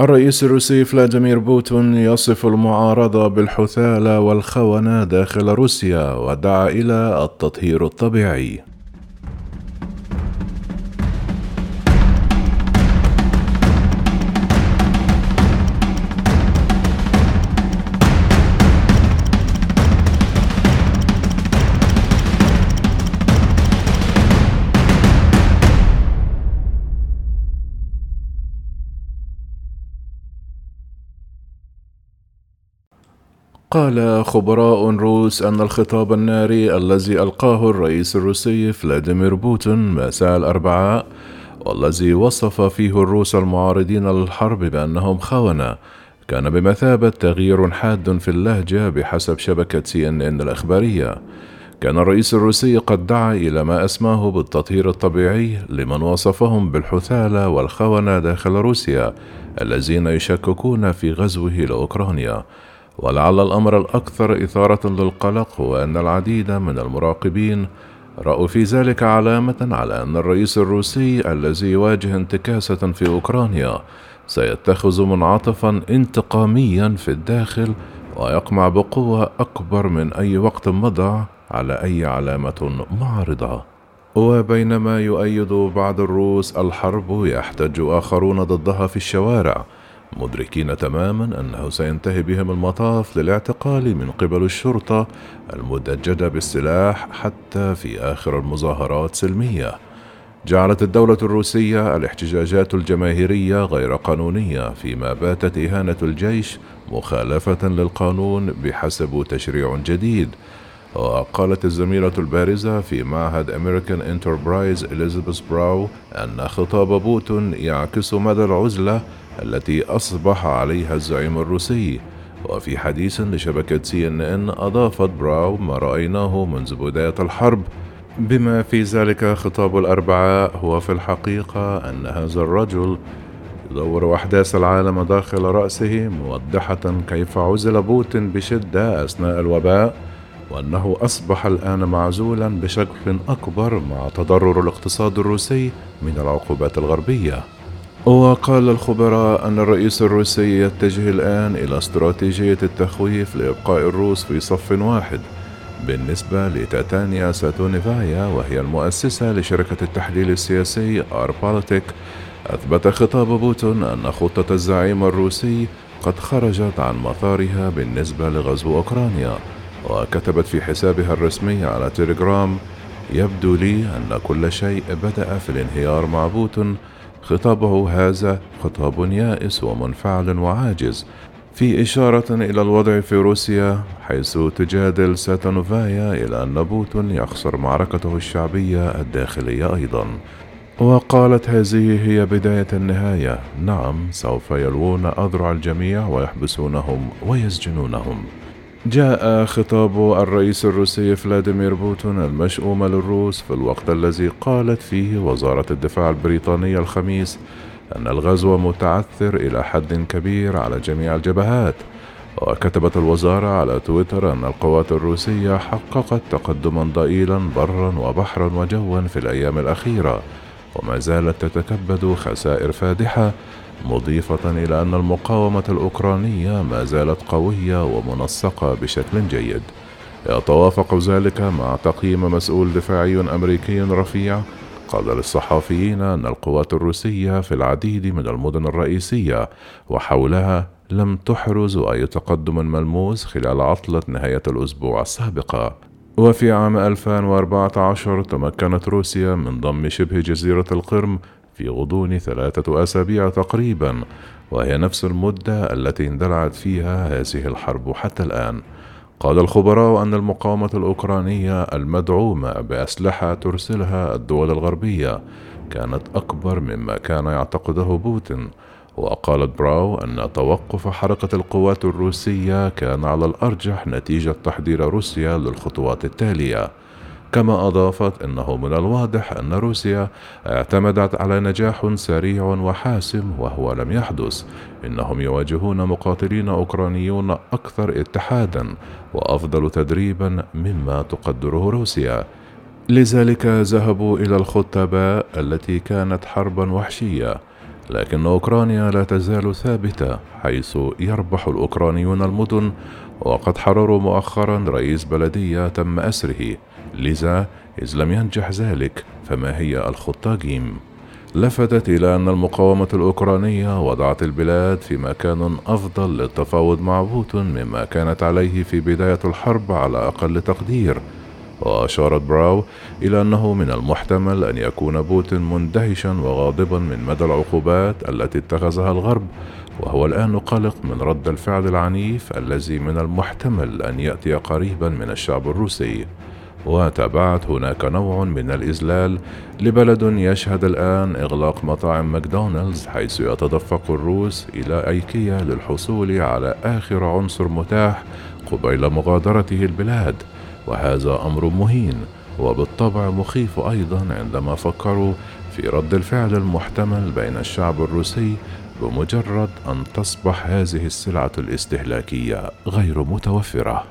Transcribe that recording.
الرئيس الروسي فلاديمير بوتون يصف المعارضة بالحثالة والخونة داخل روسيا ودعا إلى التطهير الطبيعي. قال خبراء روس أن الخطاب الناري الذي ألقاه الرئيس الروسي فلاديمير بوتين مساء الأربعاء والذي وصف فيه الروس المعارضين للحرب بأنهم خونة كان بمثابة تغيير حاد في اللهجة بحسب شبكة سي إن إن الإخبارية. كان الرئيس الروسي قد دعا إلى ما أسماه بالتطهير الطبيعي لمن وصفهم بالحثالة والخونة داخل روسيا الذين يشككون في غزوه لأوكرانيا. ولعل الأمر الأكثر إثارة للقلق هو أن العديد من المراقبين رأوا في ذلك علامة على أن الرئيس الروسي الذي يواجه انتكاسة في أوكرانيا سيتخذ منعطفا انتقاميا في الداخل ويقمع بقوة أكبر من أي وقت مضى على أي علامة معارضة وبينما يؤيد بعض الروس الحرب يحتج آخرون ضدها في الشوارع مدركين تماما أنه سينتهي بهم المطاف للاعتقال من قبل الشرطة المدججة بالسلاح حتى في آخر المظاهرات سلمية. جعلت الدولة الروسية الاحتجاجات الجماهيرية غير قانونية فيما باتت إهانة الجيش مخالفة للقانون بحسب تشريع جديد. وقالت الزميلة البارزة في معهد أمريكان انتربرايز إليزابيث براو أن خطاب بوتين يعكس مدى العزلة التي أصبح عليها الزعيم الروسي. وفي حديث لشبكة سي إن إن أضافت براو ما رأيناه منذ بداية الحرب. بما في ذلك خطاب الأربعاء هو في الحقيقة أن هذا الرجل يدور أحداث العالم داخل رأسه موضحة كيف عزل بوتين بشدة أثناء الوباء وأنه أصبح الآن معزولا بشكل أكبر مع تضرر الاقتصاد الروسي من العقوبات الغربية. وقال الخبراء أن الرئيس الروسي يتجه الآن إلى استراتيجية التخويف لإبقاء الروس في صف واحد بالنسبة لتاتيانا ستانوفايا وهي المؤسسة لشركة التحليل السياسي آربوليتيك أثبت خطاب بوتين أن خطة الزعيم الروسي قد خرجت عن مسارها بالنسبة لغزو أوكرانيا وكتبت في حسابها الرسمي على تيليجرام يبدو لي أن كل شيء بدأ في الانهيار مع بوتين خطابه هذا خطاب يائس ومنفعل وعاجز. في إشارة إلى الوضع في روسيا حيث تجادل ستانوفايا إلى أن بوتين يخسر معركته الشعبية الداخلية أيضا. وقالت هذه هي بداية النهاية. نعم سوف يلوون أذرع الجميع ويحبسونهم ويسجنونهم. جاء خطاب الرئيس الروسي فلاديمير بوتون المشؤوم للروس في الوقت الذي قالت فيه وزارة الدفاع البريطانية الخميس أن الغزو متعثر إلى حد كبير على جميع الجبهات. وكتبت الوزارة على تويتر أن القوات الروسية حققت تقدما ضئيلا برا وبحرا وجوا في الأيام الأخيرة وما زالت تتكبد خسائر فادحة مضيفة إلى أن المقاومة الأوكرانية ما زالت قوية ومنسقة بشكل جيد. يتوافق ذلك مع تقييم مسؤول دفاعي أمريكي رفيع. قال للصحفيين أن القوات الروسية في العديد من المدن الرئيسية وحولها لم تحرز أي تقدم ملموس خلال عطلة نهاية الأسبوع السابقة وفي عام 2014 تمكنت روسيا من ضم شبه جزيرة القرم في غضون ثلاثة أسابيع تقريبا وهي نفس المدة التي اندلعت فيها هذه الحرب حتى الآن. قال الخبراء أن المقاومة الأوكرانية المدعومة بأسلحة ترسلها الدول الغربية كانت أكبر مما كان يعتقده بوتين. وقالت براو أن توقف حركة القوات الروسية كان على الأرجح نتيجة تحضير روسيا للخطوات التالية. كما أضافت أنه من الواضح أن روسيا اعتمدت على نجاح سريع وحاسم وهو لم يحدث. إنهم يواجهون مقاتلين أوكرانيون أكثر اتحادا وأفضل تدريبا مما تقدره روسيا. لذلك ذهبوا إلى الخطباء التي كانت حربا وحشية لكن أوكرانيا لا تزال ثابتة حيث يربح الأوكرانيون المدن وقد حرروا مؤخرا رئيس بلدية تم أسره. لذا إذ لم ينجح ذلك فما هي الخطة جيم؟ لفتت إلى أن المقاومة الأوكرانية وضعت البلاد في مكان أفضل للتفاوض مع بوتين مما كانت عليه في بداية الحرب على أقل تقدير وأشارت براو إلى أنه من المحتمل أن يكون بوتين مندهشا وغاضبا من مدى العقوبات التي اتخذها الغرب وهو الآن قلق من رد الفعل العنيف الذي من المحتمل أن يأتي قريبا من الشعب الروسي وتابعت هناك نوع من الإذلال لبلد يشهد الآن إغلاق مطاعم ماكدونالدز حيث يتدفق الروس إلى أيكيا للحصول على آخر عنصر متاح قبيل مغادرته البلاد وهذا أمر مهين وبالطبع مخيف أيضا عندما فكروا في رد الفعل المحتمل بين الشعب الروسي بمجرد أن تصبح هذه السلعة الاستهلاكية غير متوفرة.